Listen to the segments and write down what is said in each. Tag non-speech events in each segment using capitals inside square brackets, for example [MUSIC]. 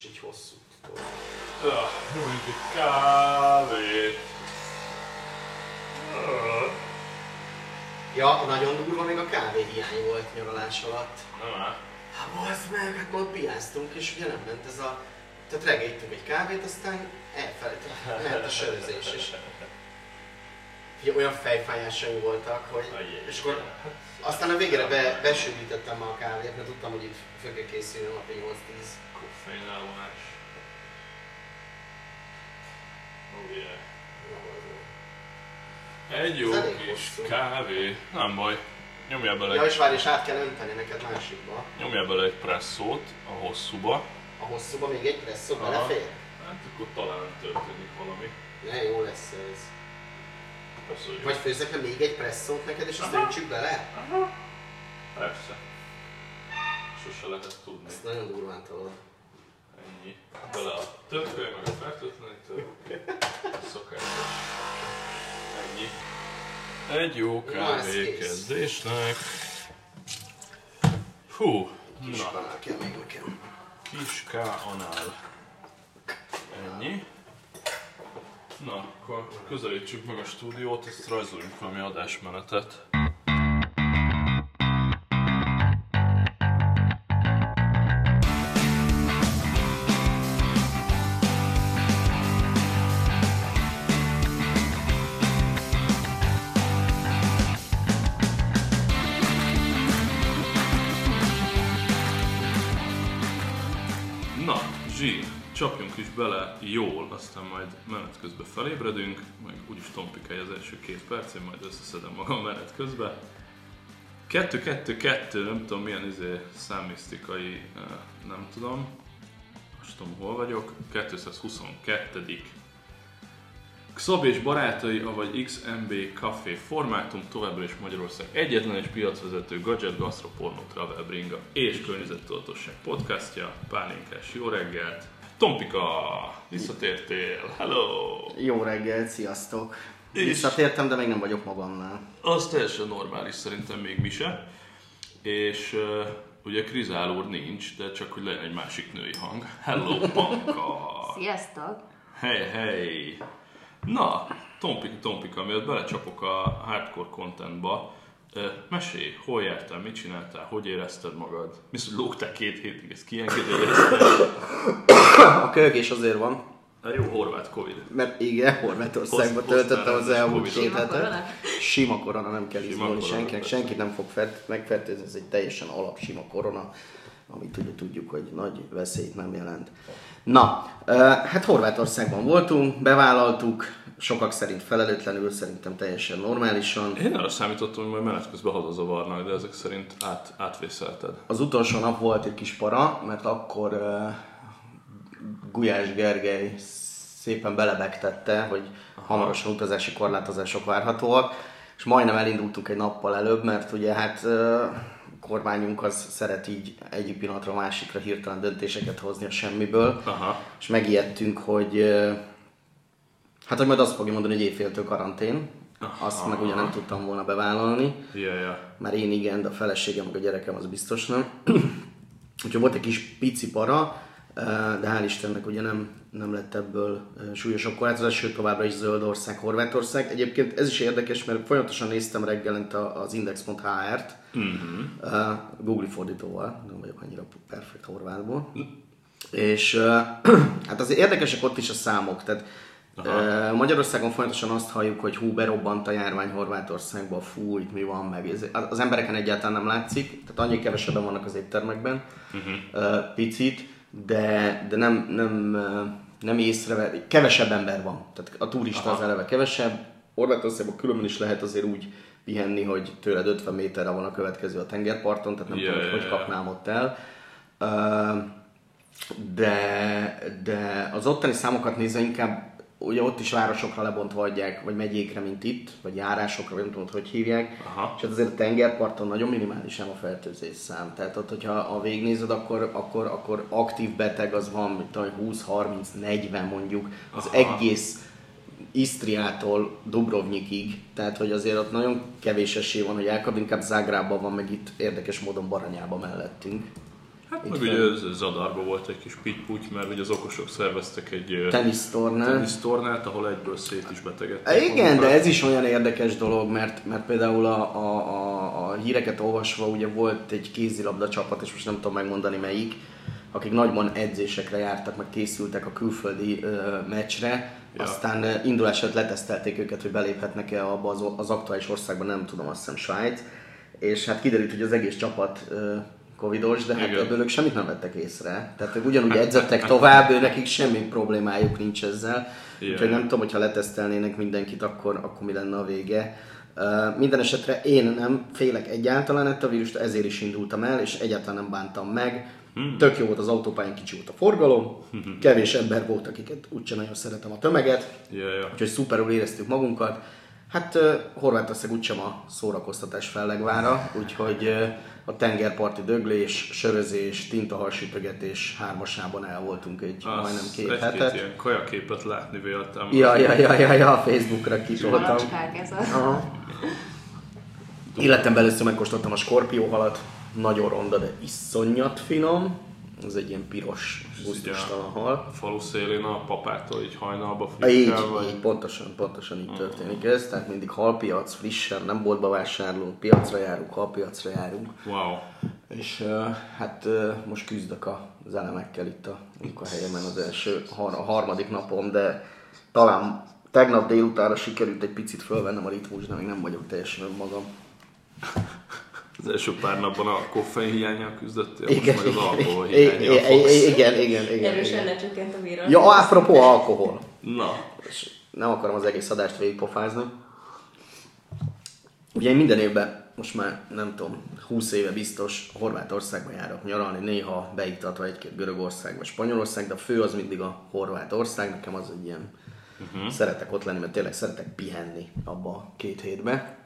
És egy hosszú. Ah, Nyújt egy kávét. Ah, Ja, nagyon durva még a kávé hiány volt nyaralás alatt. Nem áll. Hát bazd meg, hát ma piáztunk, és ugye nem ment ez a... Tehát reggel ittunk egy kávét, aztán elfelejtett, ment a sörözés, és ugye olyan fejfájásaim voltak, hogy... Ajjaj. És akkor aztán a végére be, besűvítettem a kávét, mert tudtam, hogy itt kell készülni napi 8-10. Elvonás. Oh yeah. Egy jó elég kis hosszú. kávé. Nem baj. Nyomjál bele, Ja, egy, és várj, és át kell önteni neked másikba. nyomjál bele egy presszót a hosszúba. A hosszúba még egy presszó Aha. belefér? Hát akkor talán történik valami. Ne, jó lesz ez. Jó. Vagy főzzek még egy presszót neked, és azt Aha. öntsük bele? Persze. Sose lehet tudni. Ezt nagyon durván tolod. Ennyi. Bele a tököly, meg a fertőtlenítő. Szokásos. Ennyi. Egy jó kávé kezdésnek. Hú, Kis na, kanál kell még nekem. kis K anál. Ennyi. Na, akkor közelítsük meg a stúdiót, ezt rajzoljunk valami adásmenetet. Bele jól, aztán majd menet közben felébredünk, meg úgyis tompikály az első két perc, én majd összeszedem magam menet közben. 2-2-2, nem tudom milyen izé számisztikai, eh, nem tudom, most tudom hol vagyok, 222. Xob és barátai, avagy XMB Café formátum továbbra is Magyarország egyetlen és piacvezető gadget, gasztropornó, travel, bringa és környezettudatosság podcastja. Pálinkás, jó reggelt! Tompika, visszatértél, hello! Jó reggel, sziasztok! És- Visszatértem, de még nem vagyok magamnál. Az teljesen normális szerintem még mi se. És uh, ugye Krizál úr nincs, de csak hogy legyen egy másik női hang. Hello, Panka! [LAUGHS] Sziasztok! Hey, hey! Na, Tompika, Tompika, mielőtt belecsapok a hardcore contentba, mesélj, hol jártál, mit csináltál, hogy érezted magad? Viszont lógtál két hétig, ezt kiengedélyezted? A kölgés azért van, Na jó, horvát Covid. mert igen, Horvátországban töltöttem az elmúlt két Sima hetet. korona? Sima korona, nem kell Sima izgulni korona, senkinek, senkit nem fog fert, megfertőzni, ez egy teljesen alap sima korona, amit ugye tudjuk, hogy nagy veszélyt nem jelent. Na, hát Horvátországban voltunk, bevállaltuk, sokak szerint felelőtlenül, szerintem teljesen normálisan. Én arra számítottam, hogy majd menet közben hazazavarnak, de ezek szerint át, átvészelted. Az utolsó nap volt egy kis para, mert akkor uh, Gulyás Gergely szépen belebegtette, hogy hamarosan utazási korlátozások várhatóak, és majdnem elindultunk egy nappal előbb, mert ugye hát uh, kormányunk az szeret így egyik pillanatra a másikra hirtelen döntéseket hozni a semmiből, Aha. és megijedtünk, hogy hát hogy majd azt fogja mondani, hogy éjféltől karantén, azt meg ugye nem tudtam volna bevállalni. Ja, ja. Már én igen, de a feleségem, meg a gyerekem az biztos nem. [CLEARS THROAT] Úgyhogy volt egy kis pici para, de hál' Istennek ugye nem, nem lett ebből súlyosabb korlátozás, sőt továbbra is zöld ország, Horvátország. Egyébként ez is érdekes, mert folyamatosan néztem reggelent a- az index.hr-t, uh-huh. Google fordítóval, nem vagyok annyira perfekt horvátból. És eh, [CLEARS THROAT] hát azért érdekesek ott is a számok, tehát Aha. Magyarországon folyamatosan azt halljuk, hogy hú, berobbant a járvány Horvátországba, fú, itt mi van meg. Ez, az embereken egyáltalán nem látszik, tehát annyi kevesebben vannak az éttermekben, uh-huh. picit, de, de nem, nem, nem észreve, kevesebb ember van. Tehát a turista az eleve kevesebb. Horvátországban különben is lehet azért úgy pihenni, hogy tőled 50 méterre van a következő a tengerparton, tehát nem Ja, tudom, hogy ja. kapnám ott el. De, de az ottani számokat nézve inkább ugye ott is városokra lebontva adják, vagy megyékre, mint itt, vagy járásokra, vagy nem tudom, hogy hívják. Aha. És hát azért a tengerparton nagyon minimális ám a fertőzés szám. Tehát ott, hogyha a végignézed, akkor, akkor, akkor aktív beteg az van, mint tudom, 20, 30, 40 mondjuk. Az Aha. egész Isztriától Dubrovnikig, tehát hogy azért ott nagyon kevés esély van, hogy elkap, inkább Zágrában van, meg itt érdekes módon Baranyában mellettünk. Hát Itt meg fenn. ugye Zadarban volt egy kis pitty mert ugye az okosok szerveztek egy ö, Tenisztornál. tenisztornát, ahol egyből szét is betegedtek. Igen, de magukat. ez is olyan érdekes dolog, mert, mert például a, a, a, a híreket olvasva ugye volt egy kézilabda csapat, és most nem tudom megmondani melyik, akik nagyban edzésekre jártak, meg készültek a külföldi ö, meccsre, Ja. aztán ö, indulás előtt letesztelték őket, hogy beléphetnek-e abba az, az aktuális országban, nem tudom, azt hiszem Svájc, és hát kiderült, hogy az egész csapat ö, covidos, de hát Igen. ebből ők semmit nem vettek észre. Tehát ők ugyanúgy edzettek tovább, ő nekik semmi problémájuk nincs ezzel. Igen. Úgyhogy nem tudom, hogyha letesztelnének mindenkit, akkor, akkor mi lenne a vége. Uh, minden esetre én nem félek egyáltalán ettől a vírust, ezért is indultam el, és egyáltalán nem bántam meg. Hmm. Tök jó volt az autópályán, kicsi volt a forgalom, kevés ember volt, akiket úgyse nagyon szeretem a tömeget, Ja, ja. úgyhogy szuperül éreztük magunkat. Hát Horvátország úgysem a szórakoztatás fellegvára, úgyhogy a tengerparti döglés, sörözés, tintahalsütögetés hármasában el voltunk egy Azt majdnem két egy-két hetet. ilyen kajaképet látni véltem. Ja, ja, ja, ja, ja, a Facebookra kitoltam. Életemben először megkóstoltam a skorpióhalat, nagyon ronda, de iszonyat finom. Ez egy ilyen piros, gusztustalan hal. A falu szélén a papától így hajnalba Így, frisskel, vagy... így, pontosan, pontosan így történik ez. Tehát mindig halpiac, frissen, nem boltba vásárlunk, piacra járunk, halpiacra járunk. Wow. És uh, hát uh, most küzdök az elemekkel itt a munkahelyemen az első, har- a harmadik napom, de talán tegnap délutánra sikerült egy picit fölvennem a ritmus, de még nem vagyok teljesen önmagam. Az első pár napban a koffein hiányjal küzdöttél, Igen, most meg az alkohol igen, hiányjal igen, fogsz. igen, igen, igen, Erősen igen. lecsökkent a vírus. Ja, apropó alkohol. Na, És nem akarom az egész adást végigpofázni. Ugye én minden évben, most már nem tudom, 20 éve biztos Horvátországba járok nyaralni, néha beiktatva egy-két Görögország vagy Spanyolország, de a fő az mindig a Horvátország, nekem az egy ilyen, uh-huh. szeretek ott lenni, mert tényleg szeretek pihenni abba a két hétbe.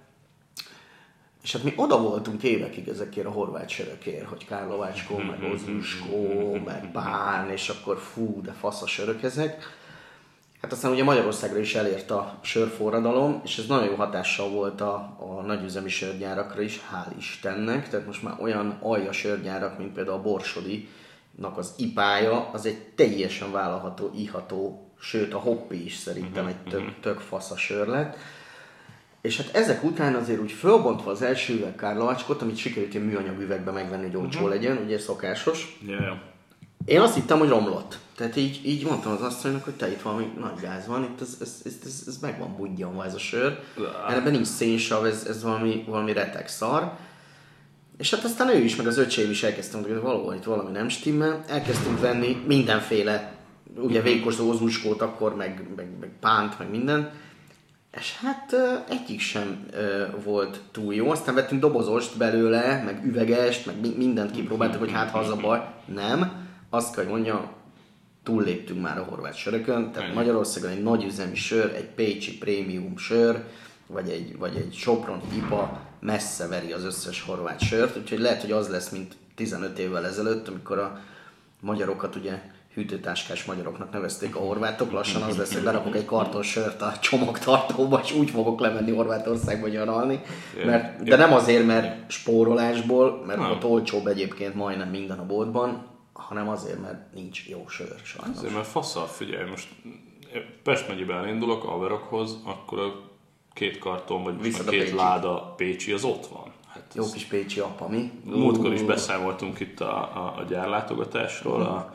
És hát mi oda voltunk évekig ezekért a horvát sörökért, hogy Kárlovácskó, meg Ozuskó, meg Bán, és akkor fú, de fasz a sörök ezek. Hát aztán ugye Magyarországra is elért a sörforradalom, és ez nagyon jó hatással volt a, a nagyüzemi sörgyárakra is, hál' Istennek. Tehát most már olyan alja sörgyárak, mint például a Borsodi-nak az ipája, az egy teljesen vállalható, iható, sőt a hoppi is szerintem egy tök, tök fasz a sör lett. És hát ezek után azért úgy fölbontva az első üveg kárlavacskot, amit sikerült ilyen műanyag üvegbe megvenni, hogy olcsó legyen, ugye szokásos, yeah, yeah. én azt hittem, hogy romlott. Tehát így, így mondtam az asszonynak, hogy te itt valami nagy gáz van, itt ez, ez, ez, ez, ez meg van budjanva ez a sör. Ebben nincs szénsav, ez, ez valami, valami retek szar. És hát aztán ő is, meg az öcsém is elkezdtem, hogy valahol itt valami nem stimmel. Elkezdtünk venni mindenféle, ugye végigkóstoló ozuskót akkor, meg, meg, meg pánt, meg minden. És hát egyik sem volt túl jó. Aztán vettünk dobozost belőle, meg üvegest, meg mi- mindent kipróbáltuk, hogy hát ha az a baj. Nem. Azt kell, hogy mondjam, túlléptünk már a horvát sörökön. Tehát. Magyarországon egy nagy üzemi sör, egy pécsi prémium sör, vagy egy, vagy egy soproni ipa messze veri az összes horvát sört, úgyhogy lehet, hogy az lesz, mint 15 évvel ezelőtt, amikor a magyarokat ugye hűtőtáskás magyaroknak nevezték a horvátok, lassan az lesz, hogy berakok egy karton sört a csomagtartóba, és úgy fogok lemenni Horvátországba nyaralni. Mert, de nem azért, mert spórolásból, mert ott olcsóbb egyébként majdnem minden a boltban, hanem azért, mert nincs jó sör sajnos. Azért, mert faszal, figyelj, most Pest megyében elindulok Averokhoz, akkor a két karton, vagy már a két Pécsit. láda Pécsi, az ott van. Hát Jó kis pécsi apa, mi? Múltkor is beszámoltunk itt a, a, a gyárlátogatásról a,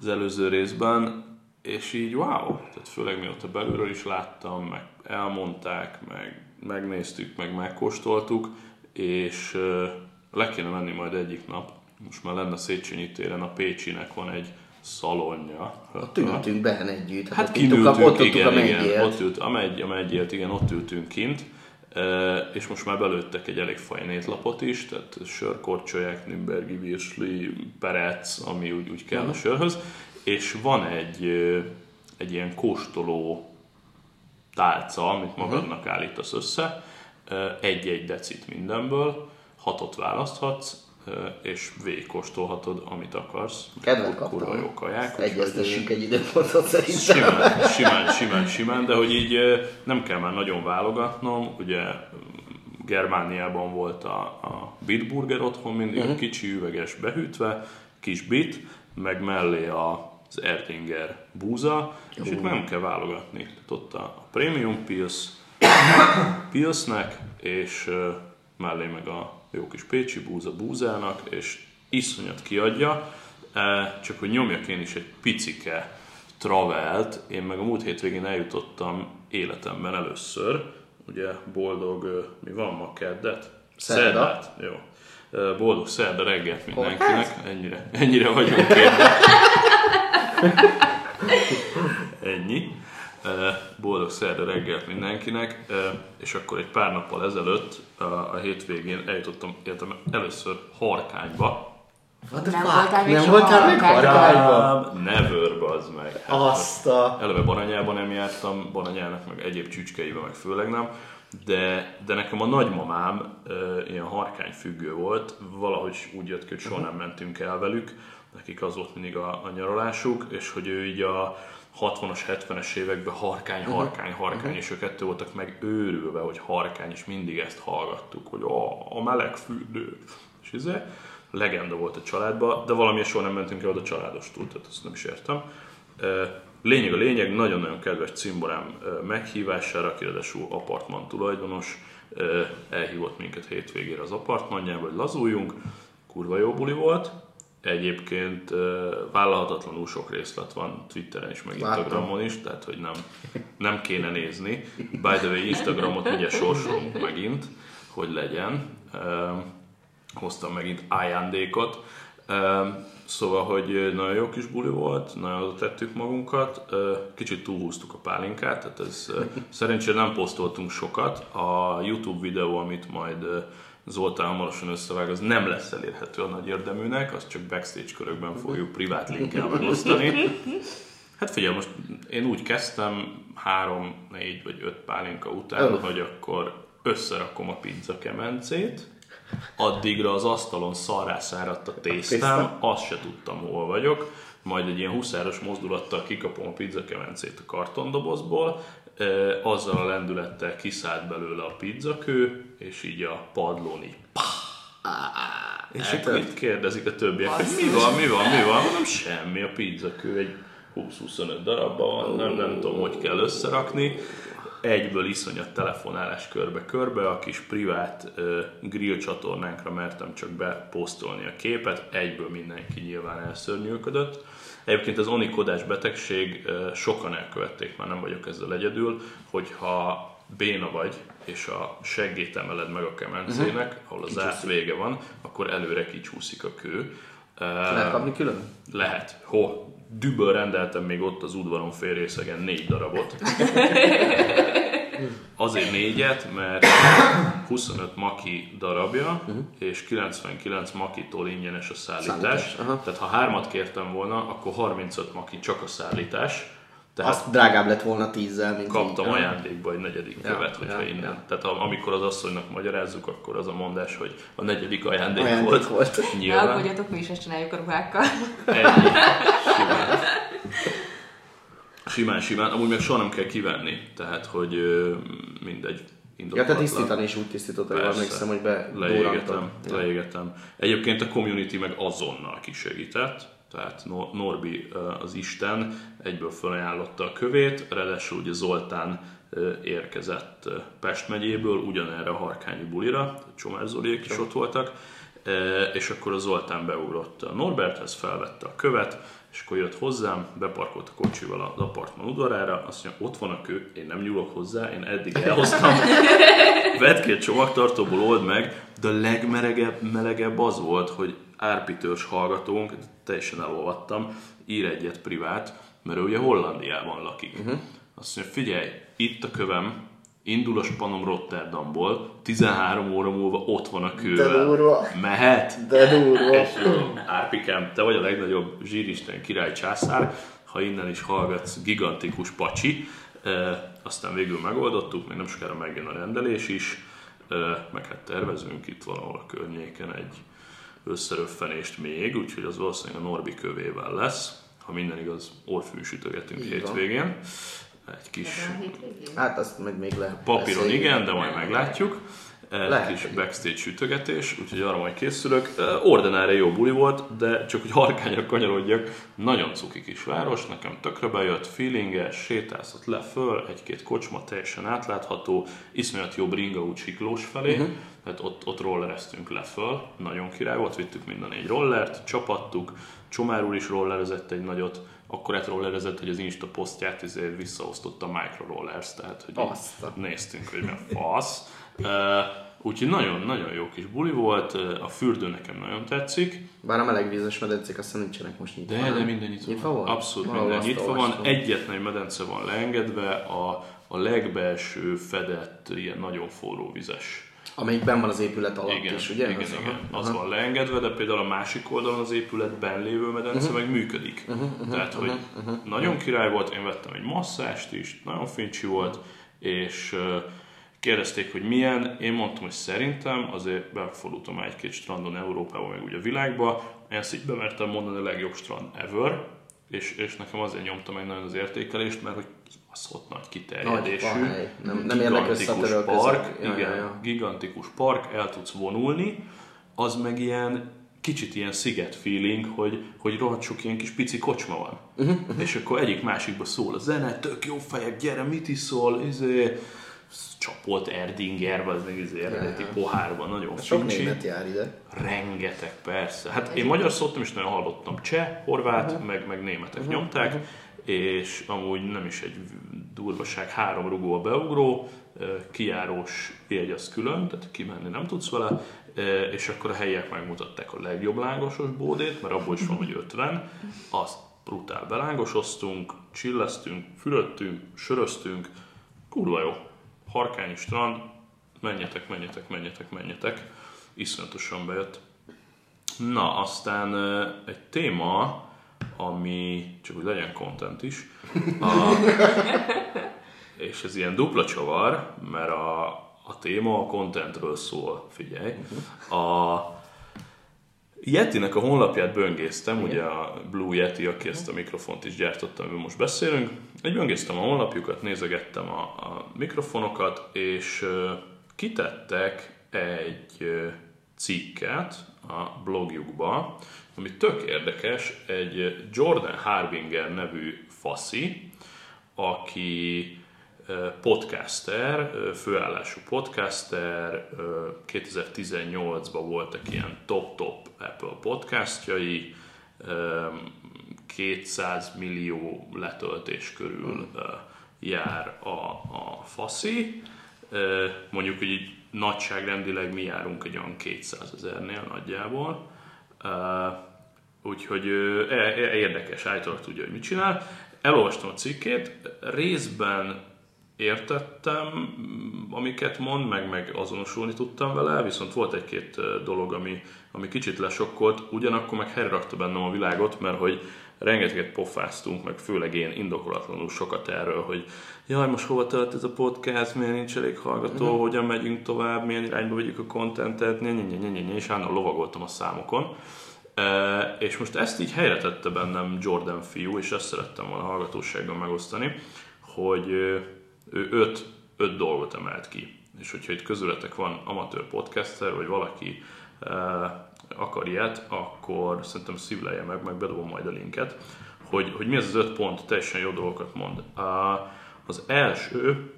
az előző részben, és így wow, tehát főleg mióta belülről is láttam, meg elmondták, meg megnéztük, meg megkóstoltuk, és ö, le kéne menni majd egyik nap, most már lenne Széchenyi téren, a Pécsinek van egy szalonja. Ott ültünk benne együtt. Hát ott ittuk kinültünk, a, ott igen, a igen, ott ült, a, megy, a megyélt, igen, ott ültünk kint, és most már belőttek egy elég fajn étlapot is, tehát sörkorcsolyák, Nürnbergi virsli, perec, ami úgy, úgy kell a sörhöz, és van egy, egy ilyen kóstoló tálca, amit magadnak állítasz össze, egy-egy decit mindenből, hatot választhatsz, és végigkóstolhatod, amit akarsz. Kedvet Kur- Kurva kaptam. jó kaják. Egyeztessünk egy időpontot szerintem. Simán, simán, simán, simán, de hogy így nem kell már nagyon válogatnom, ugye Germániában volt a, a Bitburger otthon mindig, uh-huh. a kicsi üveges behűtve, kis bit, meg mellé az Erdinger búza, és itt nem kell válogatni. Tehát ott a a Premium Pils, [COUGHS] Pilsnek, és ö, mellé meg a jó kis Pécsi búza búzának, és iszonyat kiadja, E, csak hogy nyomjak én is egy picike travelt, én meg a múlt hétvégén eljutottam életemben először, ugye boldog, mi van ma keddet? Szerdát, jó. Boldog szerda reggelt mindenkinek, ennyire, ennyire vagyunk képben. [LAUGHS] Ennyi. Boldog szerda reggelt mindenkinek, és akkor egy pár nappal ezelőtt, a, hétvégén eljutottam életem először Harkányba, What the Nem fuck? voltál még Nem voltál még? Harkányban? Never, bazd meg. Hát, Azt a... Eleve Baranyában nem jártam, Baranyának meg egyéb csücskeiben meg főleg nem, de, de nekem a nagymamám ö, ilyen harkány függő volt, valahogy úgy jött ki, hogy soha nem mentünk el velük, nekik az volt mindig a, a nyaralásuk, és hogy ő így a 60-as, 70-es években harkány, harkány, harkány, és ők ettől voltak meg őrülve, hogy harkány, és mindig ezt hallgattuk, hogy a, a meleg fürdő. És ez legenda volt a családban, de valamiért soha nem mentünk el oda családostól, tehát azt nem is értem. Lényeg a lényeg, nagyon-nagyon kedves cimborám meghívására, aki ráadásul apartman tulajdonos, elhívott minket hétvégére az apartmanjába, hogy lazuljunk, kurva jó buli volt, Egyébként vállalhatatlanul sok részlet van Twitteren és meg. Instagramon is, tehát hogy nem, nem kéne nézni. By the way, Instagramot ugye sorsolunk megint, hogy legyen. Hoztam megint ajándékot. Szóval, hogy nagyon jó kis buli volt, nagyon oda tettük magunkat, kicsit túlhúztuk a pálinkát, tehát ez szerencsére nem posztoltunk sokat. A YouTube videó, amit majd Zoltán hamarosan összevág, az nem lesz elérhető a nagy érdeműnek, azt csak backstage körökben fogjuk privát linkkel megosztani. Hát figyelj, most én úgy kezdtem három, négy vagy öt pálinka után, Öh. hogy akkor összerakom a pizza kemencét, addigra az asztalon szarrá száradt a tésztám, azt se tudtam, hol vagyok, majd egy ilyen huszáros mozdulattal kikapom a pizza kemencét a kartondobozból, azzal a lendülettel kiszállt belőle a pizzakő, és így a padlón így és Hát, akkor itt kérdezik a többiek, hogy mi van, mi van, mi van, mondom semmi, a pizzakő egy 20-25 darabban van, nem, nem tudom, hogy kell összerakni. Egyből iszonyat telefonálás körbe-körbe, a kis privát uh, grill csatornánkra mertem csak beposztolni a képet, egyből mindenki nyilván elszörnyűködött. Egyébként az onikodás betegség sokan elkövették, már nem vagyok ezzel egyedül, hogyha béna vagy, és a seggét emeled meg a kemencének, ahol az zárt vége van, akkor előre kicsúszik a kő. Lehet kapni külön? Lehet. Ho, düböl rendeltem még ott az udvaron félrészegen négy darabot. [LAUGHS] Azért négyet, mert 25 maki darabja, és 99 makitól ingyenes a szállítás. Szállítás, aha. Tehát ha hármat kértem volna, akkor 35 maki csak a szállítás. Tehát Azt drágább lett volna tízzel, mint kaptam így. ajándékba egy negyedik Ja, követ, hogyha ja, innen. ja. Tehát a- amikor az asszonynak magyarázzuk, akkor az a mondás, hogy a negyedik ajándék, Ajándék volt. volt. Ne Nyilván. aggódjatok, mi is ezt csináljuk a ruhákkal. Ennyi. Simán. Simán, simán. Amúgy meg soha nem kell kivenni. Tehát, hogy mindegy. Ja, te indokolatlan. tisztítani is úgy tisztítottad, hogy emlékszem, hogy be Leégetem, Ja. leégetem. Egyébként a community meg azonnal kisegített, tehát Nor- Norbi az Isten egyből felajánlotta a kövét, ráadásul ugye Zoltán érkezett Pest megyéből ugyanerre a harkányi bulira, Csomár Zoliék is ott voltak, és akkor a Zoltán beugrott a Norberthez, felvette a követ, és akkor jött hozzám, beparkolt a kocsival az apartman udvarára, azt mondja, ott van a kő, én nem nyúlok hozzá, én eddig elhoztam, [LAUGHS] vedd egy csomagtartóból, old meg, de a legmelegebb melegebb az volt, hogy árpitőrs hallgatónk, teljesen elolvattam, ír egyet privát, mert ő ugye Hollandiában lakik. Uh-huh. Azt mondja, figyelj, itt a kövem, indul a spanom Rotterdamból, 13 óra múlva ott van a De kővel. durva. Mehet? De durva. És Árpikám, te vagy a legnagyobb zsíristen király császár, ha innen is hallgatsz, gigantikus pacsi. E, aztán végül megoldottuk, még nem sokára megjön a rendelés is, e, meg hát tervezünk itt valahol a környéken egy összeröffenést még, úgyhogy az valószínűleg a Norbi kövével lesz. Ha minden igaz, orfű sütögetünk Így van. Egy kis A? Hát azt meg még le. Papíron igen, de majd meglátjuk. egy Lehet, kis backstage sütögetés, úgyhogy arra majd készülök. Ordinári jó buli volt, de csak hogy harkányra kanyarodjak, nagyon cuki kis város, nekem tökre bejött, feelinges, sétálsz ott le föl, egy-két kocsma teljesen átlátható, iszonyat jobb ringaút siklós felé, uh-huh. tehát ott, ott rollereztünk le föl, nagyon király volt, vittük minden egy rollert, csapattuk, Csomár úr is rollerezett egy nagyot, akkor hát rollerezett, hogy az Insta posztját ezért visszaosztotta Micro Rollers, tehát hogy a- néztünk, hogy mi a fasz. Uh, úgyhogy nagyon-nagyon jó kis buli volt, a fürdő nekem nagyon tetszik, Bár a melegvízes medencék azt hiszem nincsenek most nyitva. de, nem? de minden nyitva, Nyitva van? Abszolút Valahol minden nyitva van. olvastam. Egyetlen egy medence van leengedve, a, a legbelső fedett, ilyen nagyon forró vizes. Amelyik benn van az épület alatt Igen, is, ugye? igen, Az- igen. aha, Az van leengedve, de például a másik oldalon az épületben lévő medence Mhm. meg működik. Tehát, hogy nagyon király volt, én vettem egy masszást is, nagyon fincsi volt, és kérdezték, hogy milyen, én mondtam, hogy szerintem azért befordultam már egy-két strandon Európában, meg ugye a világba, én ezt így bemertem mondani a legjobb strand ever, és, és nekem azért nyomta meg nagyon az értékelést, mert hogy az ott nagy kiterjedésű, Nagy. Nem- nem a gigantikus törölközök. park, Ja, igen, ja, ja. gigantikus park, el tudsz vonulni, az meg ilyen kicsit ilyen sziget feeling, hogy, hogy rohadt sok ilyen kis pici kocsma van. Uh-huh. És akkor egyik másikba szól a zene, tök jó fejek, gyere, mit iszol, izé, csapolt Erdinger, az meg izé eredeti ja. pohárban, nagyon Sok fincsi. német jár ide. Rengeteg, persze. Hát én magyar szót nem is nagyon hallottam. Cseh, horvát, uh-huh. meg, meg németek uh-huh. nyomták, uh-huh. És amúgy nem is egy durvaság, három rugó a beugró, ö, kijárós jegy az külön, tehát kimenni nem tudsz vele, és akkor a helyiek megmutatták a legjobb lángosos bódét, mert abból is van, hogy 50, azt brutál belángosoztunk, csilleztünk, fürödtünk, söröztünk, kurva jó. Harkányi strand, menjetek, menjetek, menjetek, menjetek. Iszonyatosan bejött. Na, aztán egy téma, ami csak hogy legyen content is, a, és ez ilyen dupla csavar, mert a, a téma a contentről szól, figyelj. A Yetinek a honlapját böngésztem, ugye a Blue Yeti, aki ezt a mikrofont is gyártotta, amiről most beszélünk. Egy böngésztem a honlapjukat, nézegettem a, a mikrofonokat, és ö, kitettek egy cikket a blogjukba, ami tök érdekes, egy Jordan Harbinger nevű faszi, aki podcaster, főállású podcaster, ö, 2018-ban voltak ilyen top-top Apple podcastjai, ö, 200 millió letöltés körül ö, jár a, a faszi. Mondjuk, hogy így nagyságrendileg mi járunk egy olyan 200 ezernél nagyjából. Úgyhogy e- e- érdekes, állítólag tudja, hogy mit csinál. Elolvastam a cikkét, részben értettem, amiket mond, meg, meg azonosulni tudtam vele, viszont volt egy-két dolog, ami, ami kicsit lesokkolt, ugyanakkor meg helyre rakta bennem a világot, mert hogy rengeteget pofáztunk, meg főleg én indokolatlanul sokat erről, hogy jaj, most hova tart ez a podcast, miért nincs elég hallgató, uh-huh. hogyan megyünk tovább, milyen irányba vegyük a kontentet, és állandóan lovagoltam a számokon. E, és most ezt így helyre tette bennem Jordan fiú, és ezt szerettem volna a hallgatósággal megosztani, hogy ő öt, öt dolgot emelt ki. És hogyha itt közületek van amatőr podcaster, vagy valaki e, akar ilyet, akkor szerintem szívlelje meg, meg bedobom majd a linket, hogy, hogy mi az az öt pont, teljesen jó dolgokat mond. A, az első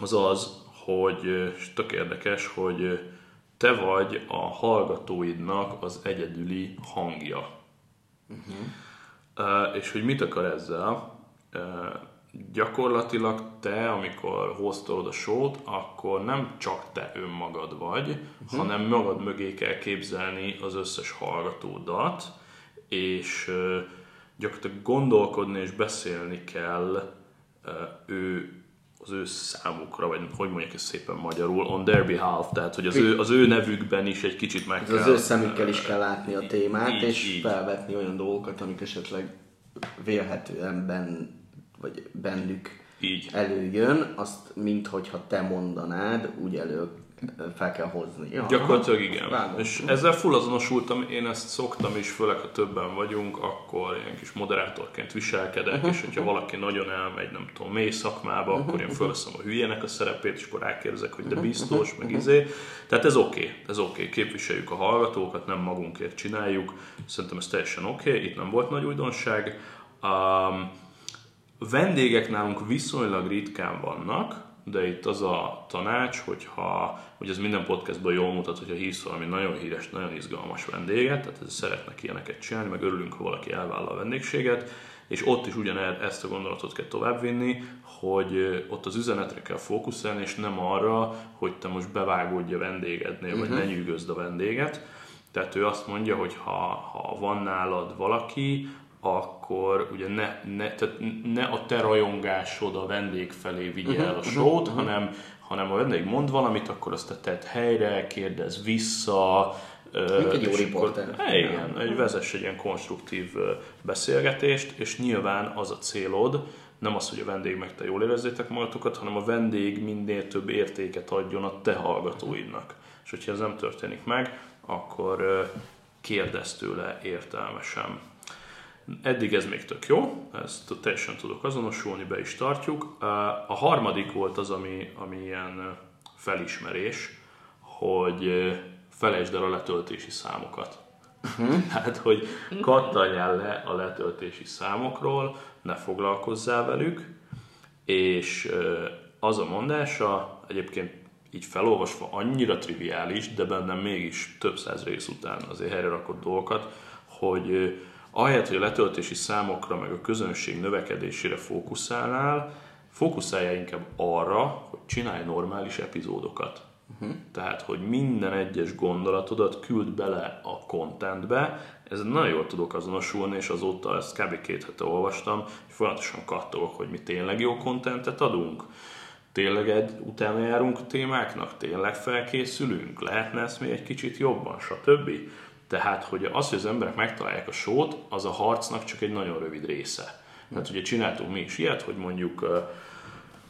az az, hogy, és tök érdekes, hogy te vagy a hallgatóidnak az egyedüli hangja. Uh-huh. És hogy mit akar ezzel? Gyakorlatilag te, amikor hoztolod a sót, akkor nem csak te önmagad vagy, uh-huh. hanem magad mögé kell képzelni az összes hallgatódat, és gyakorlatilag gondolkodni és beszélni kell ő az ő számukra, vagy hogy mondják ezt szépen magyarul, on their behalf, tehát hogy az ő, az ő nevükben is egy kicsit meg kell... az ő szemükkel is kell látni a témát, így, és így. felvetni olyan dolgokat, amik esetleg vélhetően ben, vagy bennük Így. előjön, azt minthogyha te mondanád, úgy elő, fel kell hozni. Ja, Gyakorlatilag igen. Vágom. És ezzel full azonosultam, én ezt szoktam is, főleg ha többen vagyunk, akkor ilyen kis moderátorként viselkedek, Uh-huh. és hogyha valaki nagyon elmegy, nem tudom, mély szakmába, akkor én fölveszem a hülyének a szerepét, és akkor rákérdezek, hogy de Uh-huh. biztos, meg izé. Tehát ez oké, okay, ez oké, okay. képviseljük a hallgatókat, nem magunkért csináljuk, szerintem ez teljesen oké, okay. itt nem volt nagy újdonság. Um, vendégek nálunk viszonylag ritkán vannak, de itt az a tanács, hogyha, hogy ez minden podcastban jól mutat, hogyha hívsz valami nagyon híres, nagyon izgalmas vendéget, tehát ez szeretnek ilyeneket csinálni, meg örülünk, ha valaki elvállal a vendégséget, és ott is ugyan ezt a gondolatot kell továbbvinni, hogy ott az üzenetre kell fókuszálni, és nem arra, hogy te most bevágódj a vendégednél, vagy ne nyűgözd a vendéget. Tehát ő azt mondja, hogy ha, ha van nálad valaki, akkor ugye ne, ne, tehát ne a te rajongásod a vendég felé vigye el a sót, hanem, hanem a vendég mond valamit, akkor azt te tedd helyre, kérdez vissza. Mint egy jó riporter. Igen, egy vezess egy ilyen konstruktív beszélgetést, és nyilván az a célod, nem az, hogy a vendég meg te jól érezzétek magatokat, hanem a vendég minél több értéket adjon a te hallgatóidnak. És hogyha ez nem történik meg, akkor ö, kérdezz tőle értelmesen. Eddig ez még tök jó, ezt teljesen tudok azonosulni, be is tartjuk. A harmadik volt az, ami, ami ilyen felismerés, hogy felejtsd el a letöltési számokat. [LAUGHS] Hát, hogy kattaljál le a letöltési számokról, ne foglalkozzál velük, és az a mondása egyébként így felolvasva annyira triviális, de bennem mégis több száz rész után azért helyre rakott dolgokat, hogy ahelyett, hogy a letöltési számokra meg a közönség növekedésére fókuszálnál, fókuszáljál inkább arra, hogy csinálj normális epizódokat. Uh-huh. Tehát, hogy minden egyes gondolatodat küld bele a contentbe, ez nagyon jól tudok azonosulni, és azóta ezt kb. két hete olvastam, hogy folyamatosan kattogok, hogy mi tényleg jó contentet adunk, tényleg egy, utána járunk témáknak, tényleg felkészülünk, lehetne ezt még egy kicsit jobban, stb. Tehát, hogy az, hogy az emberek megtalálják a sót, az a harcnak csak egy nagyon rövid része. Tehát ugye csináltunk mi is ilyet, hogy mondjuk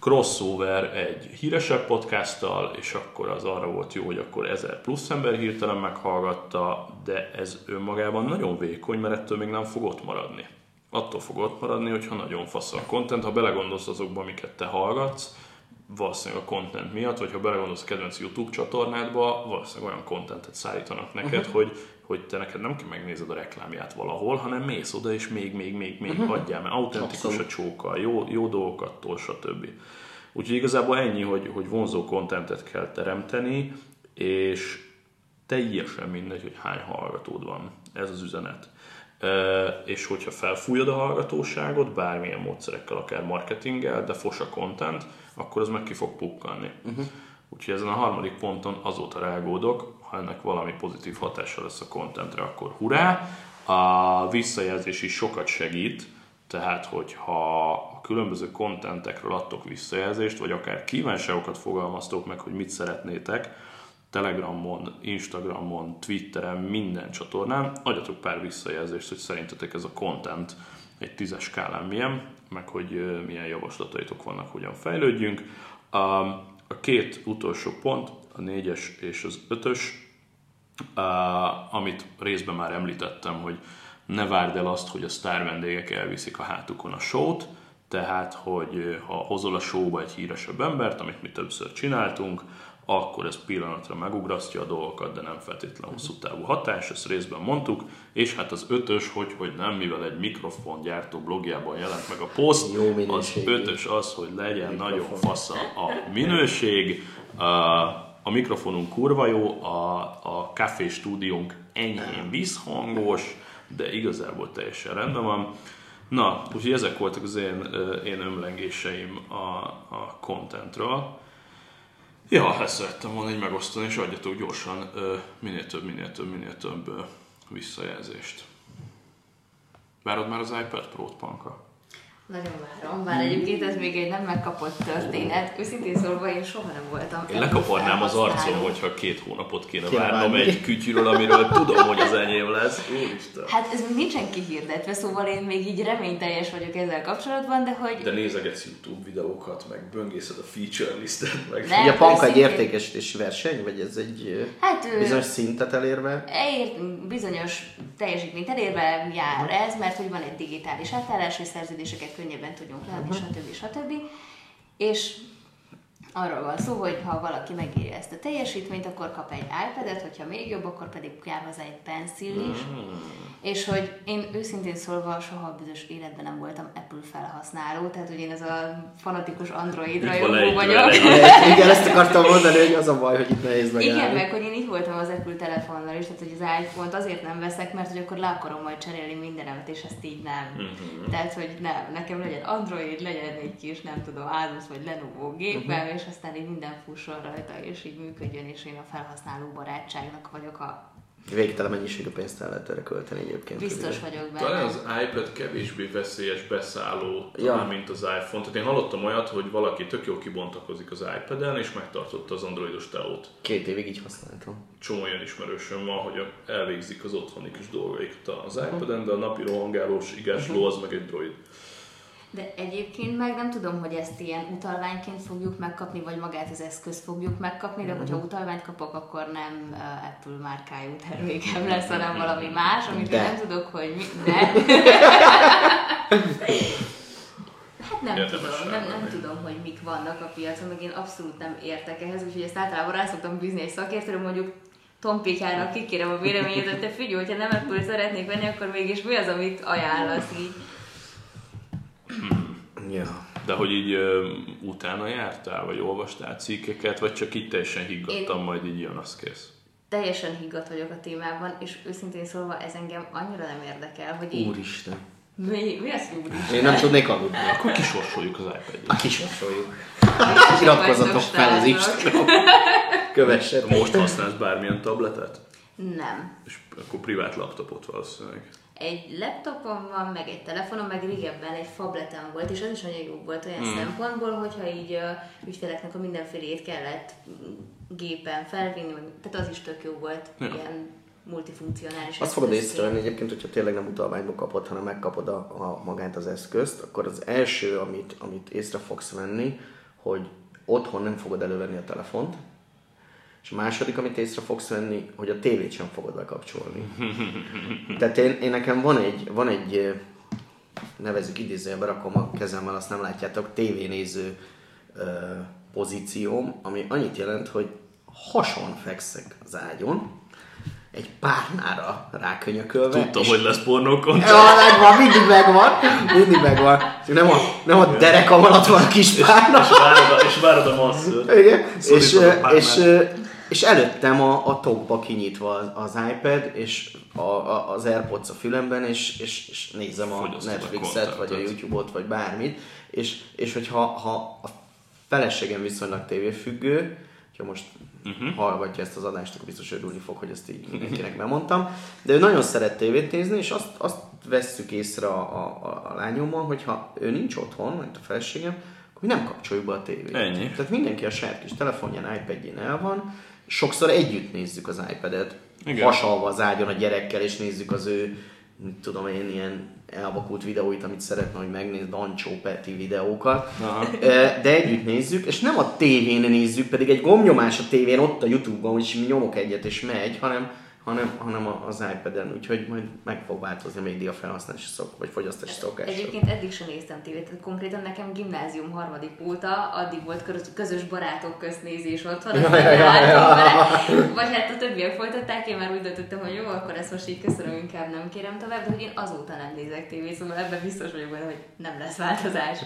crossover egy híresebb podcasttal, és akkor az arra volt jó, hogy akkor ezer plusz ember hirtelen meghallgatta, de ez önmagában nagyon vékony, mert ettől még nem fog ott maradni. Attól fog ott maradni, hogyha nagyon fasz a content, ha belegondolsz azokba, amiket te hallgatsz, valószínűleg a content miatt, vagy ha belegondolsz a kedvenc YouTube csatornádba, valószínűleg olyan contentet szállítanak neked, uh-huh. hogy, hogy te neked nem kell megnézed a reklámját valahol, hanem mész oda, és még, még, még, még uh-huh. adjál, mert autentikus a csóka, jó, jó dolgokattól, stb. Úgyhogy igazából ennyi, hogy, hogy vonzó contentet kell teremteni, és teljesen mindegy, hogy hány hallgatód van. Ez az üzenet. Ö, és hogyha felfújod a hallgatóságot, bármilyen módszerekkel, akár marketinggel, de fos a content, akkor az meg ki fog pukkanni. Uh-huh. Úgyhogy ezen a harmadik ponton azóta rágódok, ha ennek valami pozitív hatása lesz a contentre, akkor hurrá! A visszajelzés is sokat segít, tehát hogyha a különböző kontentekről adtok visszajelzést, vagy akár kívánságokat fogalmaztok meg, hogy mit szeretnétek, Telegramon, Instagramon, Twitteren, minden csatornán, adjatok pár visszajelzést, hogy szerintetek ez a content egy tízes skálán milyen, meg hogy milyen javaslataitok vannak, hogyan fejlődjünk. A két utolsó pont, a négyes és az ötös, Uh, amit részben már említettem, hogy ne várd el azt, hogy a sztár vendégek elviszik a hátukon a sót, tehát, hogy ha hozol a showba egy híresebb embert, amit mi többször csináltunk, akkor ez pillanatra megugrasztja a dolgokat, de nem feltétlenül hosszú távú hatás, ezt részben mondtuk, és hát az ötös, hogy, hogy nem, mivel egy mikrofongyártó blogjában jelent meg a poszt, az ötös az, hogy legyen Mikrofon. nagyon fasz a minőség, a, a mikrofonunk kurva jó, a, a kávé stúdiónk enyhén visszhangos, de igazából teljesen rendben van. Na, úgyhogy ezek voltak az én, én ömlengéseim a, a contentről. Ja, ezt szerettem volna így megosztani, és adjatok gyorsan minél több, minél több, minél több visszajelzést. Várod már az iPad Pro-t, Panka? Nagyon várom, bár egyébként ez még egy nem megkapott történet. Őszintén szólva én soha nem voltam. Én lekaparnám az arcom, hogyha két hónapot kéne, Kéne várnom egy kütyűről, amiről tudom, hogy az enyém lesz. Úristen. Hát ez még nincsen kihirdetve, szóval én még így reményteljes vagyok ezzel kapcsolatban, de hogy De nézegetsz YouTube videókat, meg böngészed a feature listet, meg... Nem. A panka egy értékesítési verseny, vagy ez egy hát bizonyos szintet elérve? Ért, bizonyos teljesítményt elérve jár ez, mert hogy van egy digitális átállás, hogy szerződéseket könnyebben tudjunk leadni, stb. stb. És arról van szó, hogy ha valaki megírja ezt a teljesítményt, akkor kap egy iPad-et, hogyha még jobb, akkor pedig jár hozzá egy pencil is. És hogy én őszintén szólva soha bizonyos életben nem voltam Apple felhasználó, tehát hogy én ez a fanatikus Android Itt van rajongó egy vagyok. Igen, ezt akartam mondani, hogy az a baj, hogy itt nehéz Igen, megállni. meg hogy én így voltam az Apple telefonnal is, tehát hogy az iPhone-t azért nem veszek, mert hogy akkor le akarom majd cserélni mindenemet, és ezt így nem. Mhm. Tehát, hogy nem, nekem legyen Android, legyen egy kis, nem tudom, Asus vagy Lenovo gépem, Mhm. És aztán így minden fusson rajta, és így működjön, és én a felhasználó barátságnak vagyok a... Végtelen mennyiségű pénzt el lehet erre költeni egyébként. Biztos ugye. vagyok Talán benne. az iPad kevésbé veszélyes beszálló, Ja. talán, mint az iPhone. Tehát én hallottam olyat, hogy valaki tök jól kibontakozik az iPad-en, és megtartotta az androidos teót. Két évig így használtam. Csomó olyan ismerősöm van, hogy elvégzik az otthoni kis dolgaikat az iPad-en, de a napi rohangálós igásló az meg egy droid. De egyébként meg nem tudom, hogy ezt ilyen utalványként fogjuk megkapni, vagy magát az eszközt fogjuk megkapni, de hogyha utalványt kapok, akkor nem uh, Apple márkájú termékem lesz, hanem valami más, amit De. nem tudok, hogy mi... De. Hát nem Érdemes tudom, nem, nem tudom, hogy mik vannak a piacon, meg én abszolút nem értek ehhez, úgyhogy ezt általában rá szoktam bízni egy szakértőre, mondjuk Tompikának kikérem a véleményét, hogy te figyelj, hogyha nem Apple szeretnék venni, akkor mégis mi az, amit ajánlasz így? Ja. De hogy így ö, utána jártál, vagy olvastál cikkeket, vagy csak így teljesen higgadtam, Én- majd így jön, az kész. teljesen higgadt vagyok a témában, és őszintén szólva ez engem annyira nem érdekel, hogy így, Úristen. mi, mi az úristen? Én nem tudnék aludni. Akkor kisorsoljuk az iPad-et. Kisorsoljuk. [LAUGHS] Iratkozzatok fel az Instagram. Kövessetek. Most használsz bármilyen tabletet? Nem. És akkor privát laptopot valószínűleg. Egy laptopom van, meg egy telefonom, meg régebben egy fabletem volt, és az is nagyon jó volt olyan mm. szempontból, hogyha így uh, ügyfeleknek a mindenfélét kellett mm, gépen felvinni, tehát az is tök jó volt, Ja. ilyen multifunkcionális. Azt fogod észrevenni egyébként, hogyha tényleg nem utalványba kapod, hanem megkapod a, a magát az eszközt, akkor az első, amit, amit észre fogsz venni, hogy otthon nem fogod elővenni a telefont, és a második, amit észre fogsz venni, hogy a tévét sem fogod lekapcsolni. Tehát én, én nekem van egy, van egy nevezük idézőjelbe, rakom a kezemmel, azt nem látjátok, tévénéző ö, pozícióm, ami annyit jelent, hogy hason fekszek az ágyon, egy párnára rákönyökölve. Tudtam, és- hogy lesz pornókon. Ja, megvan, mindig megvan, mindig megvan. Nem a, nem a derekam alatt van a kis párna. És várod a, és várod a masszört. Igen, és, a és, és előttem a, a tokba kinyitva az, iPad, és a, a, az Airpods a fülemben, és, és, és nézem a Fogyasztod a Netflixet, vagy a. YouTube-ot, vagy bármit, és, és hogyha ha a feleségem viszonylag tévéfüggő, ha most uh-huh. hallgatja ezt az adást, akkor biztos örülni fog, hogy ezt így mindenkinek bemondtam. De ő nagyon szeret tévét nézni, és azt, azt vesszük észre a, a, a, lányommal, hogy ha ő nincs otthon, mint a feleségem, akkor mi nem kapcsoljuk be a tévét. Ennyi. Tehát mindenki a saját kis telefonján, iPadjén el van, sokszor együtt nézzük az iPad-et, Igen. hasalva az ágyon a gyerekkel, és nézzük az ő, tudom én, ilyen elvakult videóit, amit szeretne, hogy megnéz, Dancsó Peti videókat. Aha. De együtt nézzük, és nem a tévén nézzük, pedig egy gombnyomás a tévén ott a Youtube-on, és mi nyomok egyet és megy, hanem, hanem, hanem az iPad-en, úgyhogy majd meg fog változni a média felhasználási szok, vagy fogyasztási szokás. Egyébként eddig sem néztem tévét, konkrétan nekem gimnázium harmadik óta addig volt közös, barátok köznézés otthon, [LAUGHS] Ja, ja, ja, ja. vagy hát a többiek folytatták, én már úgy döntöttem, hogy jó, akkor ezt most így köszönöm, inkább nem kérem tovább, de hogy én azóta nem nézek tévét, szóval ebben biztos vagyok benne, hogy nem lesz változás.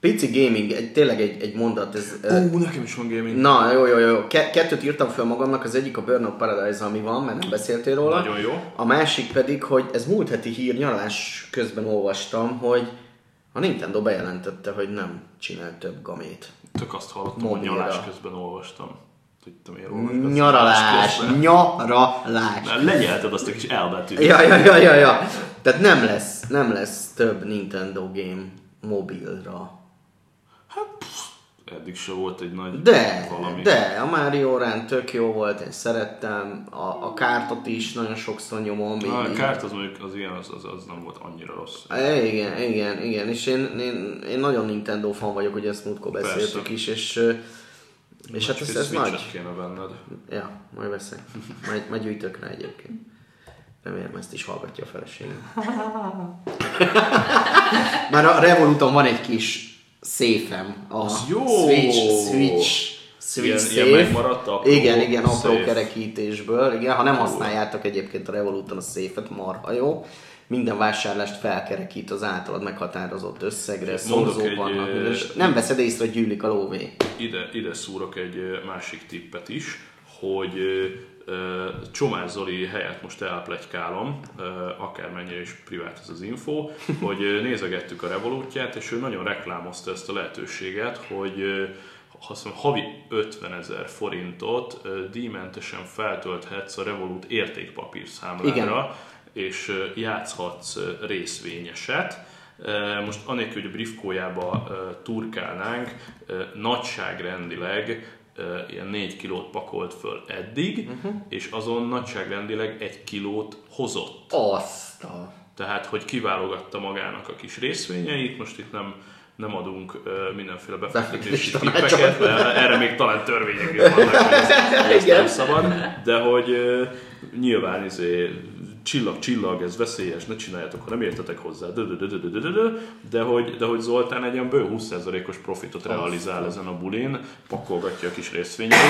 Pici gaming, egy, tényleg egy, egy mondat, ez... ö, Ú, nekem is van gaming. Na, jó, jó, jó. Ke- kettőt írtam fel magamnak, az egyik a Burnout Paradise, ami van, mert nem beszéltél róla. Nagyon jó. A másik pedig, hogy ez múlt heti hír, nyaralás közben olvastam, hogy a Nintendo bejelentette, hogy nem csinál több gamét. Tök azt hallottam, hogy nyarás közben olvastam. tudom én. Nyaralás, nyaralás. Már Legyelted azt a kis elbetűt. Ja, ja, ja, ja, ja. Tehát nem lesz, nem lesz több Nintendo game mobilra. Eddig se volt egy nagy De, valami. de, a Mario Run tök jó volt, én szerettem, a, a kártot is nagyon sokszor nyomom. Na, a így- kárt az mondjuk az ilyen, az, az, az nem volt annyira rossz. É, Igen, igen, igen, és én, én, én nagyon Nintendo fan vagyok, hogy ezt múltkor beszéltük Persze. is, és, és hát ez, ez nagy. kéne benned. Ja, majd veszek. Majd, majd gyűjtök rá egyébként. Remélem ezt is hallgatja a feleségem. [LAUGHS] Már a Revoluton van egy kis széfem. A Az jó! Switch, Switch, Switch Ilyen- ilyen apró Igen, igen, apró safe. kerekítésből. Igen, ha nem használjátok egyébként a Revoluton a széfet, marha jó. Minden vásárlást felkerekít az általad meghatározott összegre, szorzók egy, nem veszed észre, hogy gyűlik a lóvé. Ide, ide szúrok egy másik tippet is, hogy Csomár Zoli helyett most elplegykálom, akármennyire is privát ez az info, hogy nézegettük a Revolutját, és ő nagyon reklámozta ezt a lehetőséget, hogy azt hiszem, havi 50 ezer forintot díjmentesen feltölthetsz a Revolut értékpapír számlára, és ö, játszhatsz részvényeset. Most anélkül, hogy a briefkójába turkálnánk, nagyságrendileg ilyen 4 kilót pakolt föl eddig, uh-huh. és azon nagyságrendileg 1 kilót hozott. Azt a... Tehát, hogy kiválogatta magának a kis részvényeit, most itt nem, nem adunk ö, mindenféle befektetési Befektetés tippeket, mert erre még talán törvények is vannak, hogy ezt, ezt nem szabad, de hogy ö, nyilván izé, csillag, csillag, ez veszélyes, ne csináljátok, ha nem értetek hozzá, de hogy, de hogy Zoltán egy ilyen bő 20%-os profitot realizál ezen a bulin, pakolgatja a kis részvényeit,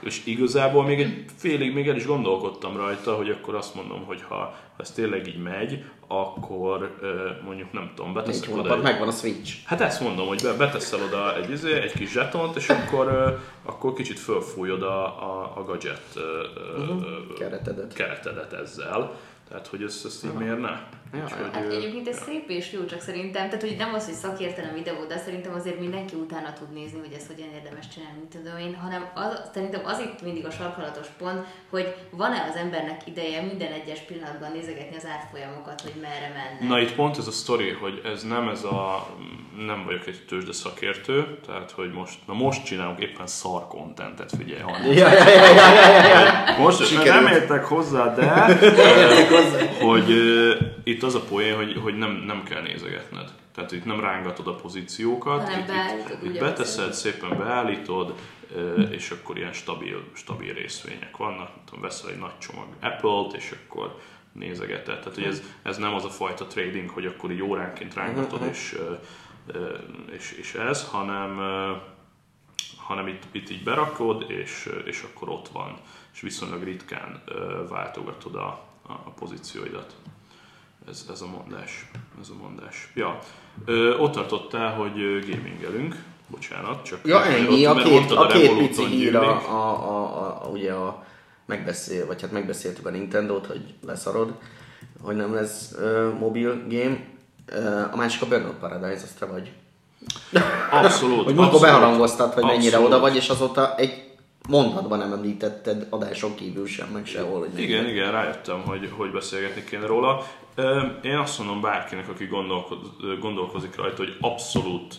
és igazából még egy félig még el is gondolkodtam rajta, hogy akkor azt mondom, hogy ha, ez tényleg így megy, akkor mondjuk nem tudom, Négy beteszek oda hónapot egy, megvan a Switch. Hát ezt mondom, hogy be- beteszel oda egy, izé, egy kis zsetont, és akkor, akkor kicsit fölfújod a, a, a gadget ö, Keretedet. keretedet ezzel. Tehát, hogy ezt, ezt így miért ne? Ja, Úgyhogy, Hát egyébként ez szép és jó, csak szerintem, tehát hogy nem az, hogy szakértelem videó, de szerintem azért mindenki utána tud nézni, hogy ezt hogyan érdemes csinálni, mit tudom én, hanem az, szerintem az itt mindig a sarkalatos pont, hogy van-e az embernek ideje minden egyes pillanatban nézegetni az árfolyamokat, hogy merre mennek. Na itt pont ez a sztori, hogy ez nem ez a, nem vagyok egy tőzsde szakértő, tehát hogy most, na most csinálunk éppen szar kontentet, figyelj, Hanna. Ja, ja, ja, ja, ja, ja, ja. Most Sikerült. nem értek hozzá, de hogy uh, itt az a poén, hogy, hogy nem, nem kell nézegetned. Tehát itt nem rángatod a pozíciókat, Hanem itt, beállítod, itt, itt beteszed, szépen beállítod, és akkor ilyen stabil, stabil részvények vannak. Tudom, veszel egy nagy csomag Apple-t, és akkor nézegeted. Tehát, hogy ez, ez nem az a fajta trading, hogy akkor így óránként rángatod, és, uh, uh, és, és ez, hanem hanem itt, itt így berakod, és, és akkor ott van, és viszonylag ritkán váltogatod a, a pozícióidat. Ez, ez a mondás. Ez a mondás. Ja. Ö, ott tartottál, hogy ö, gamingelünk. Bocsánat, csak Ja, ennyi, ott- a két, mondtad a két pici hír a, a, a, a, a, ugye a megbeszél, vagy hát megbeszéltük a Nintendo-t, hogy leszarod, hogy nem lesz uh, mobil game. Uh, a másik a Burnout Paradise, azt te vagy. Abszolút. Hogy múltkor beharangoztad, hogy mennyire Abszolút. oda vagy, és azóta egy mondatban nem említetted adáson kívül sem, meg sehol. Hogy Igen, igen, rájöttem, hogy, hogy beszélgetni kéne róla. Én azt mondom bárkinek, aki gondolkoz, gondolkozik rajta, hogy abszolút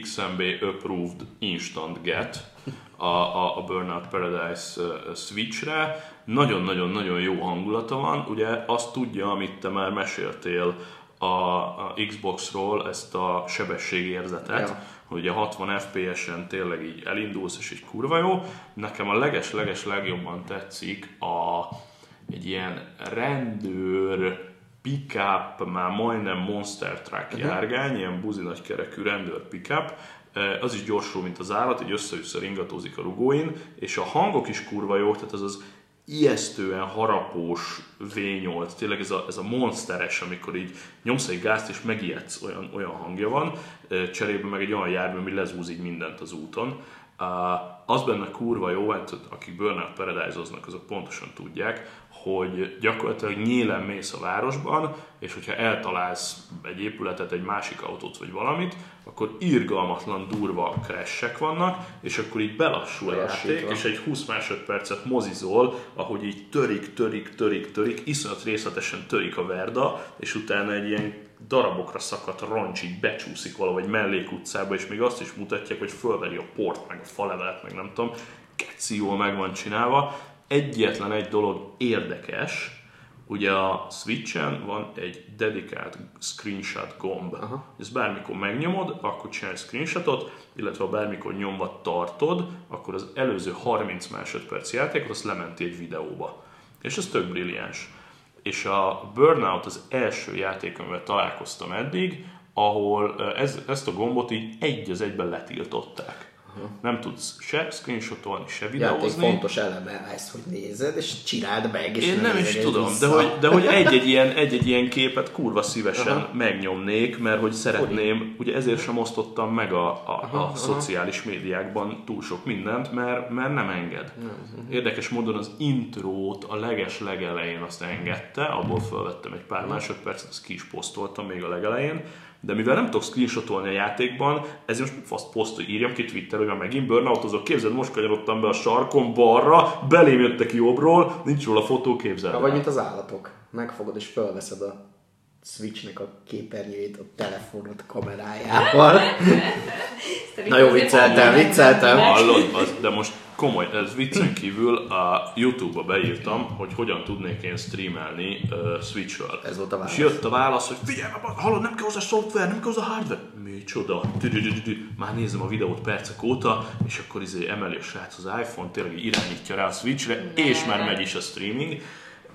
XMB approved instant get a, a, a Burnout Paradise Switchre. Nagyon-nagyon-nagyon jó hangulata van. Ugye azt tudja, amit te már meséltél a, a Xboxról, ezt a sebességérzetet, Ja. Hogy ugye 60 FPS-en tényleg így elindulsz, és így kurva jó. Nekem a leges-leges legjobban tetszik a, egy ilyen rendőr pickup, már majdnem monster truck járgány, ilyen buzi nagy kerekű rendőr pickup, az is gyorsul, mint az állat, így össze-vissza ringatózik a rugóin, és a hangok is kurva jók, tehát az az ijesztően harapós V8, tényleg ez a, ez a monsteres, amikor így nyomsz egy gázt és megijedsz, olyan, olyan hangja van, cserébe meg egy olyan jármű, ami lezúz így mindent az úton. Az benne kurva jó, hát akik Burnout Paradise-oznak, azok pontosan tudják, hogy gyakorlatilag nyílen mész a városban, és hogyha eltalálsz egy épületet, egy másik autót vagy valamit, akkor irgalmatlan durva crashek vannak, és akkor így belassul a játék, és egy 20 másodpercet mozizol, ahogy így törik, törik, törik, törik, iszonyat részletesen törik a verda, és utána egy ilyen darabokra szakadt roncs így becsúszik valahogy mellékutcába, és még azt is mutatják, hogy fölveri a port, meg a falevelet, meg nem tudom, keci jól meg van csinálva. Egyetlen egy dolog érdekes, ugye a Switchen van egy dedikált screenshot gomb. Aha. Ezt bármikor megnyomod, akkor csinálj screenshotot, illetve ha bármikor nyomva tartod, akkor az előző 30 másodperc játékot azt lementi egy videóba. És ez tök brilliáns. És a Burnout az első játék, amivel találkoztam eddig, ahol ez, ezt a gombot így egy az egyben letiltották. Uh-huh. Nem tudsz se screenshotolni, se videózni. Játék fontos eleme ezt, hogy nézed, és csináld meg, és Én nem is tudom, de hogy, de hogy egy-egy ilyen, egy-egy ilyen képet kurva szívesen uh-huh. megnyomnék, mert hogy szeretném, Fori. ugye ezért sem osztottam meg a, a, uh-huh. a szociális médiákban túl sok mindent, mert, mert nem enged. Uh-huh. Érdekes módon az intrót a leges legelején azt engedte, abból felvettem egy pár másodpercet, azt ki is posztoltam még a legelején, de mivel nem tudok screenshotolni a játékban, ezért most fasz poszt, írjam ki Twitter, hogy megint burnoutozok, képzeld, most kanyarodtam be a sarkon balra, belém jöttek jobbról, nincs róla fotó, képzeld. vagy mint az állatok, megfogod és felveszed a Switchnek a képernyőjét a telefonod kamerájával. Na jó, vicceltem, vicceltem. Hallod, de most komoly, ez viccen kívül a Youtube-ba beírtam, hogy hogyan tudnék én streamelni uh, Switch-ről. Ez volt a válasz. És jött a válasz, hogy figyelj, hallod, nem kell hozzá szoftver, nem kell hozzá hardware. Micsoda? Már nézem a videót percek óta, és akkor izé emeli a srác az iPhone, tényleg irányítja rá a Switchre, és már megy is a streaming.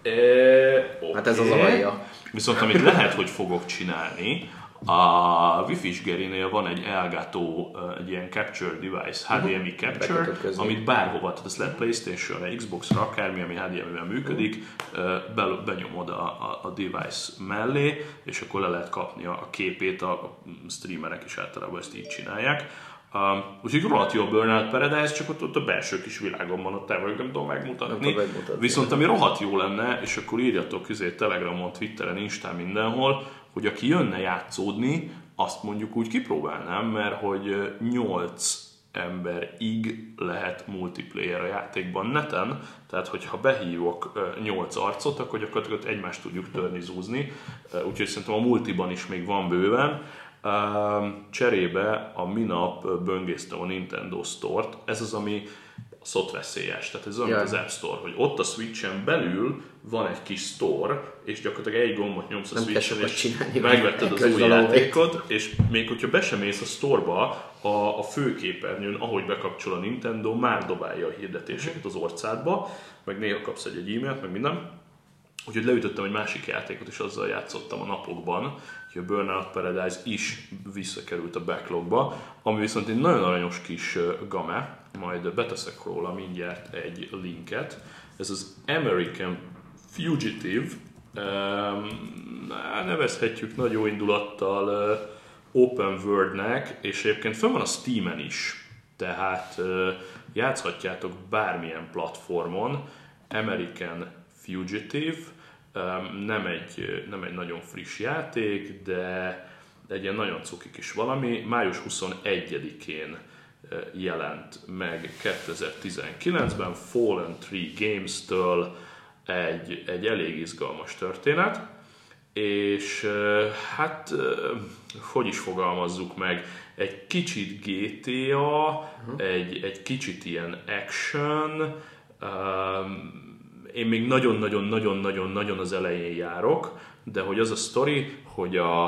E, okay. Hát ez az alapja. Viszont amit lehet, hogy fogok csinálni, a Wi-Fi Gerinél van egy Elgato, egy ilyen capture device, HDMI capture, amit bárhova, tehát ezt lehet Playstation-re, Xbox-ra, akármi, ami HDMI-vel működik, be, benyomod a, a, a device mellé, és akkor le lehet kapni a képét, a streamerek is általában ezt így csinálják. Um, úgyhogy rohadt jó a Burnout Paradise, csak ott, ott a belső kis világon van, ott el nem tudom megmutatni. Nem megmutatni. Viszont ami rohadt jó lenne, és akkor írjatok közé Telegramon, Twitteren, Instán, mindenhol, hogy aki jönne játszódni, azt mondjuk úgy kipróbálnám, mert hogy 8 emberig lehet multiplayer a játékban neten, tehát hogyha behívok 8 arcot, akkor gyakorlatilag egymást tudjuk törni, zúzni, úgyhogy szerintem a multiban is még van bőven. Cserébe a minap böngésztem a Nintendo Store-t, ez az, ami szott veszélyes. Tehát ez olyan, mint az App Store, hogy ott a Switch-en belül van egy kis store, és gyakorlatilag egy gombot nyomsz a Nem Switch-en, és csinálni, megvetted az új játékot, és még hogyha be sem mész a store-ba, a, a főképernyőn, ahogy bekapcsol a Nintendo, már dobálja a hirdetéseket az orcádba, meg néha kapsz egy, egy e-mailt, meg minden. Úgyhogy leütöttem egy másik játékot, és azzal játszottam a napokban, hogy a Burnout Paradise is visszakerült a backlogba, ami viszont egy nagyon aranyos kis game, majd beteszek róla mindjárt egy linket. Ez az American Fugitive, nevezhetjük nagy jó indulattal Open World-nek, és egyébként fönn van a Steam-en is, tehát játszhatjátok bármilyen platformon, American Fugitive, nem, egy, nem egy nagyon friss játék, de egy ilyen nagyon cuki kis valami. Május 21-én jelent meg 2019-ben Fallen Tree Games-től egy, egy elég izgalmas történet, és hát hogy is fogalmazzuk meg, egy kicsit GTA, uh-huh. egy, egy kicsit ilyen action, én még nagyon-nagyon-nagyon-nagyon-nagyon az elején járok, de hogy az a sztori, hogy a,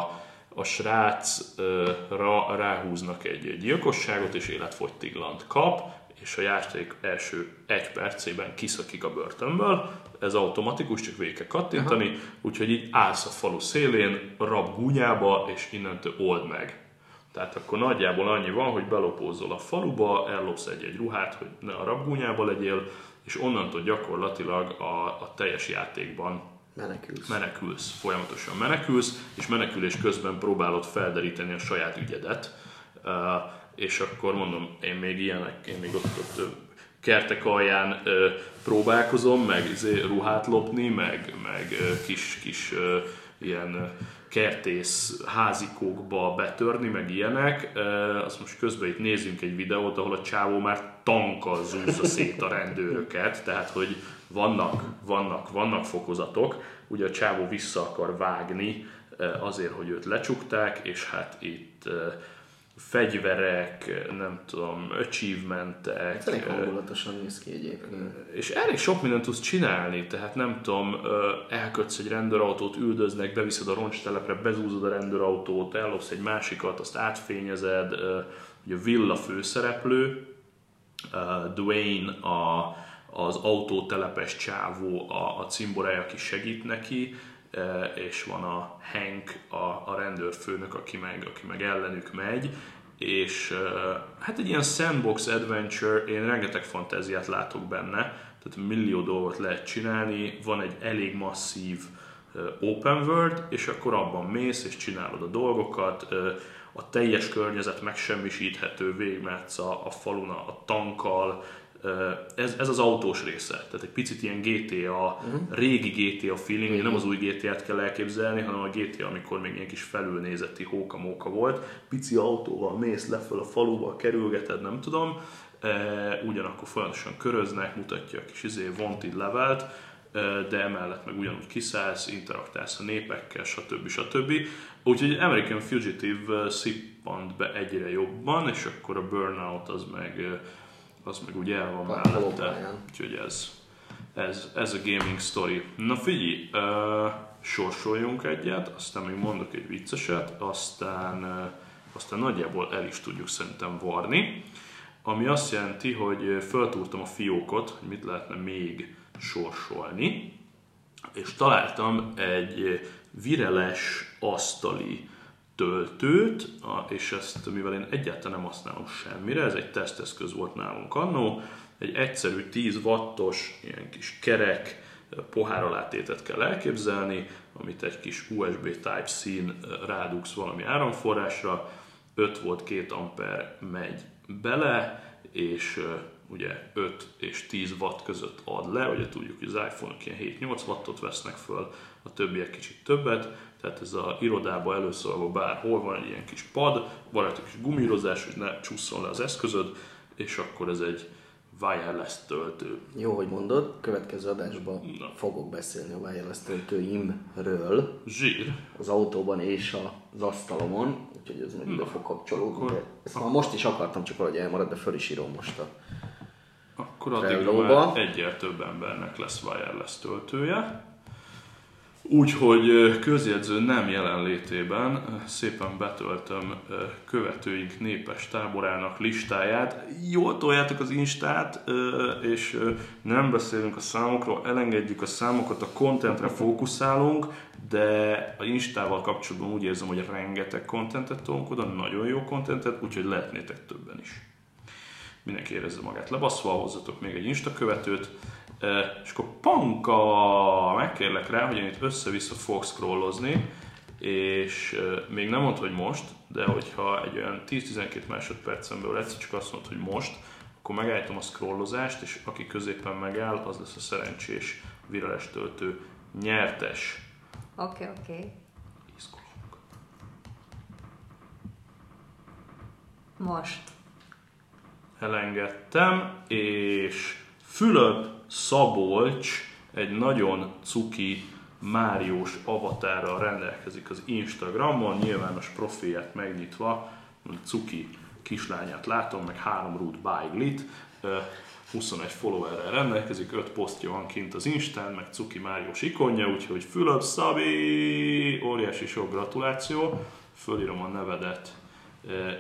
a srácra ráhúznak egy gyilkosságot, és életfogytiglant kap, és a játék első egy percében kiszakik a börtönből, ez automatikus, csak végig kell kattintani, Aha. úgyhogy így állsz a falu szélén, rab gúnyába, és innentől old meg. Tehát akkor nagyjából annyi van, hogy belopózol a faluba, ellopsz egy-egy ruhát, hogy ne a rabgúnyába legyél, és onnantól gyakorlatilag a, a teljes játékban Menekülsz. Menekülsz, folyamatosan menekülsz, és menekülés közben próbálod felderíteni a saját ügyedet, Uh, és akkor mondom, én még ilyenek, én még ott, ott kertek alján ö, próbálkozom, meg izé, ruhát lopni, meg, meg ö, kis, kis ö, ilyen kertész házikókba betörni, meg ilyenek. Azt most közben itt nézzünk egy videót, ahol a csávó már tankkal zúzza szét a rendőröket, tehát hogy vannak, vannak, vannak fokozatok. Ugye a csávó vissza akar vágni azért, hogy őt lecsukták, és hát itt fegyverek, nem tudom, achievementek. Ez elég hangulatosan néz ki egyébként. És elég sok mindent tudsz csinálni, tehát nem tudom, elkötsz egy rendőrautót, üldöznek, beviszed a roncstelepre, bezúzod a rendőrautót, ellopsz egy másikat, azt átfényezed, ugye Villa főszereplő, Dwayne a, az autótelepes csávó, a, a cimborája, aki segít neki, és van a Hank, a, a rendőrfőnök, aki meg, aki meg ellenük megy, és hát egy ilyen sandbox adventure, én rengeteg fantáziát látok benne, tehát millió dolgot lehet csinálni, van egy elég masszív open world, és akkor abban mész és csinálod a dolgokat, a teljes környezet megsemmisíthető, végigmehetsz a, a falun a tankkal, ez, ez az autós része, tehát egy picit ilyen GTA, uh-huh. Mhm. régi GTA feeling, uh-huh. nem az új GTA-t kell elképzelni, hanem a GTA, amikor még ilyen kis felülnézeti hóka-móka volt, pici autóval mész lefelé a faluba, kerülgeted, nem tudom, ugyanakkor folyamatosan köröznek, mutatja a kis izé, wanted levelt, de emellett meg ugyanúgy kiszállsz, interaktálsz a népekkel, stb. stb. Úgyhogy American Fugitive szippant be egyre jobban, és akkor a Burnout az meg az meg ugye el van mellette. Úgyhogy ez, ez, ez a gaming story. Na figyelj, uh, sorsoljunk egyet, aztán még mondok egy vicceset, aztán, uh, aztán nagyjából el is tudjuk szerintem varni. Ami azt jelenti, hogy föltúrtam a fiókot, hogy mit lehetne még sorsolni, és találtam egy vireles asztali töltőt, és ezt, mivel én egyáltalán nem használom semmire, ez egy teszteszköz volt nálunk annó, egy egyszerű 10 wattos, ilyen kis kerek, pohár alátétet kell elképzelni, amit egy kis USB Type-C-n rádugsz valami áramforrásra, 5 volt 2 amper megy bele, és ugye 5 és 10 watt között ad le, ugye tudjuk, hogy az iPhone-ok ilyen 7-8 wattot vesznek föl, a többiek kicsit többet, tehát ez a irodába előszólva bárhol van egy ilyen kis pad, van egy kis gumírozás, hogy ne csusszon le az eszközöd, és akkor ez egy wireless töltő. Jó, hogy mondod, következő adásban Na. fogok beszélni a wireless töltőimről. Zsír. Az autóban és az asztalomon, úgyhogy ez meg ide fog kapcsolódni. Akkor, ezt már most is akartam, csak valahogy elmarad, de föl is írom most a Akkor addig már egyel több embernek lesz wireless töltője. Úgyhogy közjegyző nem jelenlétében szépen betöltöm követőink népes táborának listáját. Jól toljátok az Instát, és nem beszélünk a számokról, elengedjük a számokat, a contentre fókuszálunk, de a Instával kapcsolatban úgy érzem, hogy rengeteg contentet tolunk oda, nagyon jó contentet, úgyhogy lehetnétek többen is. Mindenki érezze magát lebaszva, hozzatok még egy Insta követőt, és akkor panka, megkérlek rá, hogy én itt össze-vissza fogok scrollozni, és még nem mondta, hogy most, de hogyha egy olyan 10-12 másodpercen belül egyszer csak azt mondod, hogy most, akkor megállítom a scrollozást, és aki középen megáll, az lesz a szerencsés vireles töltő nyertes. Oké, okay, oké. Okay. Most. Elengedtem, és Fülöp Szabolcs egy nagyon cuki Máriós avatárral rendelkezik az Instagramon, nyilvános profilját megnyitva, cuki kislányát látom, meg három rút bájglit, 21 followerrel rendelkezik, 5 posztja van kint az Instán, meg Cuki Máriós ikonja, úgyhogy Fülöp Szabi, óriási sok gratuláció, fölírom a nevedet,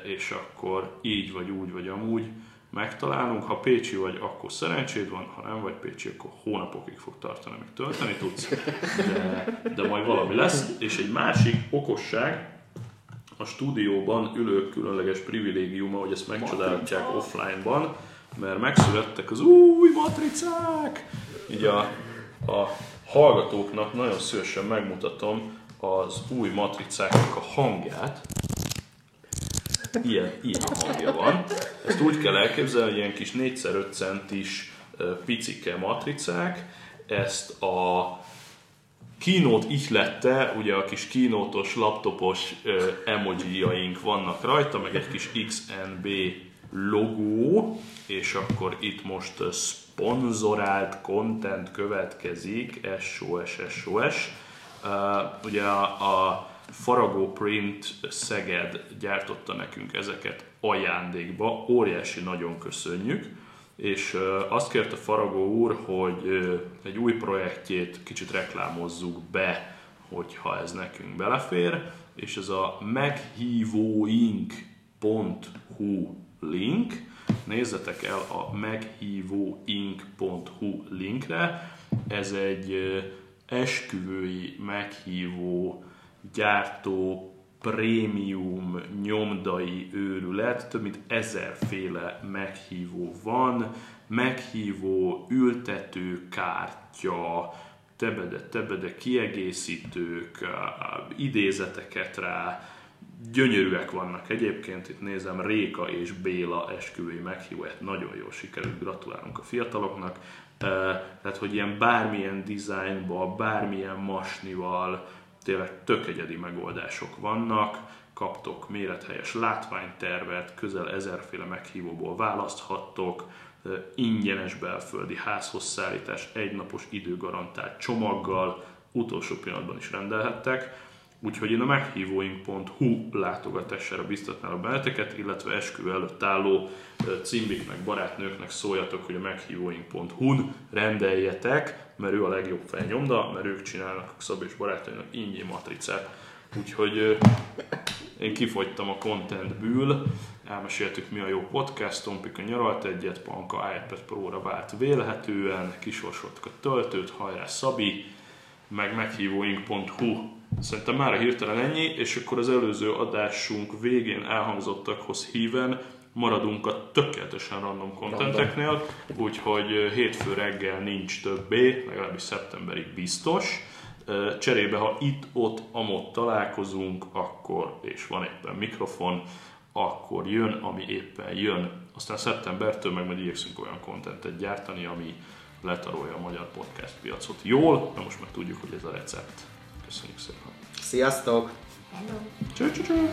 és akkor így vagy úgy vagy amúgy megtalálunk. Ha Pécsi vagy, akkor szerencséd van, ha nem vagy Pécsi, akkor hónapokig fog tartani, amíg tölteni tudsz, de, de majd valami lesz. És egy másik okosság, a stúdióban ülők különleges privilégiuma, hogy ezt megcsodálhatják offline-ban, mert megszülettek az új matricák! Így a, a hallgatóknak nagyon szívesen megmutatom az új matricáknak a hangját. Ilyen, ilyen hangja van. Ezt úgy kell elképzelni, hogy ilyen kis 4x5 centis picike matricák, ezt a kínót ihlette, ugye a kis kínótos, laptopos emojiaink vannak rajta, meg egy kis XNB logó, és akkor itt most szponzorált content következik, SOS, SOS. Uh, ugye a, a Faragó Print Szeged gyártotta nekünk ezeket ajándékba, óriási nagyon köszönjük, és azt kérte Faragó úr, hogy egy új projektjét kicsit reklámozzuk be, hogyha ez nekünk belefér, és ez a meghívóink.hu link, nézzetek el a meghívóink.hu linkre, ez egy esküvői meghívó gyártó prémium nyomdai őrület, több mint ezerféle meghívó van, meghívó, ültetőkártya, tebede, tebede kiegészítők, idézeteket rá, gyönyörűek vannak egyébként, itt nézem Réka és Béla esküvői meghívóját, nagyon jól sikerült, gratulálunk a fiataloknak. Eh, Tehát, hogy ilyen bármilyen dizájnban, bármilyen masnival, tényleg tök egyedi megoldások vannak, kaptok mérethelyes látványtervet, közel ezerféle meghívóból választhattok, ingyenes belföldi házhoz szállítás, egynapos időgarantált csomaggal, utolsó pillanatban is rendelhettek. Úgyhogy én a meghívóink.hu látogatására biztatnálok benneteket, illetve esküvő előtt álló cimbiknek, barátnőknek szóljatok, hogy a meghívóink.hu-n rendeljetek, mert ő a legjobb felnyomda, mert ők csinálnak a Szabi és barátainak ingyen matricát. Úgyhogy én kifogytam a contentből, elmeséltük mi a jó podcast, Tompika nyaralt egyet, Panka iPad Pro-ra várt vélhetően, kisorsoltuk a töltőt, hajrá Szabi, meg meghívóink.hu. Szerintem már hirtelen ennyi, és akkor az előző adásunk végén elhangzottakhoz híven maradunk a tökéletesen random contenteknél, úgyhogy hétfő reggel nincs többé, legalábbis szeptemberig biztos. Cserébe, ha itt, ott, amott találkozunk, akkor, és van éppen mikrofon, akkor jön, ami éppen jön. Aztán szeptembertől meg majd igyekszünk olyan kontentet gyártani, ami letarolja a magyar podcast piacot jól, de most már tudjuk, hogy ez a recept. Köszönjük szépen. Sziasztok! Hello. Cső, cső, cső.